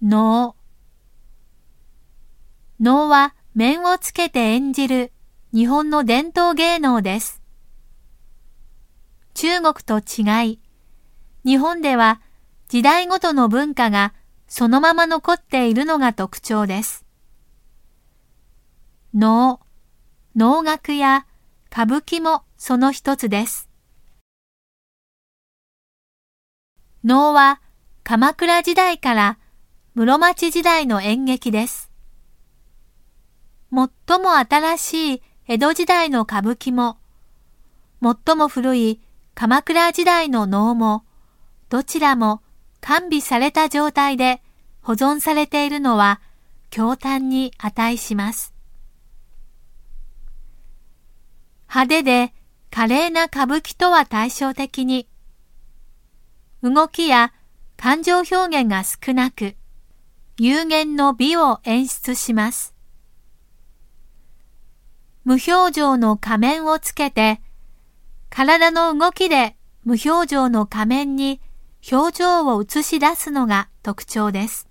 能。能は面をつけて演じる日本の伝統芸能です。中国と違い、日本では時代ごとの文化がそのまま残っているのが特徴です。能、能楽や歌舞伎もその一つです。能は鎌倉時代から室町時代の演劇です。最も新しい江戸時代の歌舞伎も、最も古い鎌倉時代の能も、どちらも完備された状態で保存されているのは驚嘆に値します。派手で華麗な歌舞伎とは対照的に、動きや感情表現が少なく、有限の美を演出します。無表情の仮面をつけて、体の動きで無表情の仮面に表情を映し出すのが特徴です。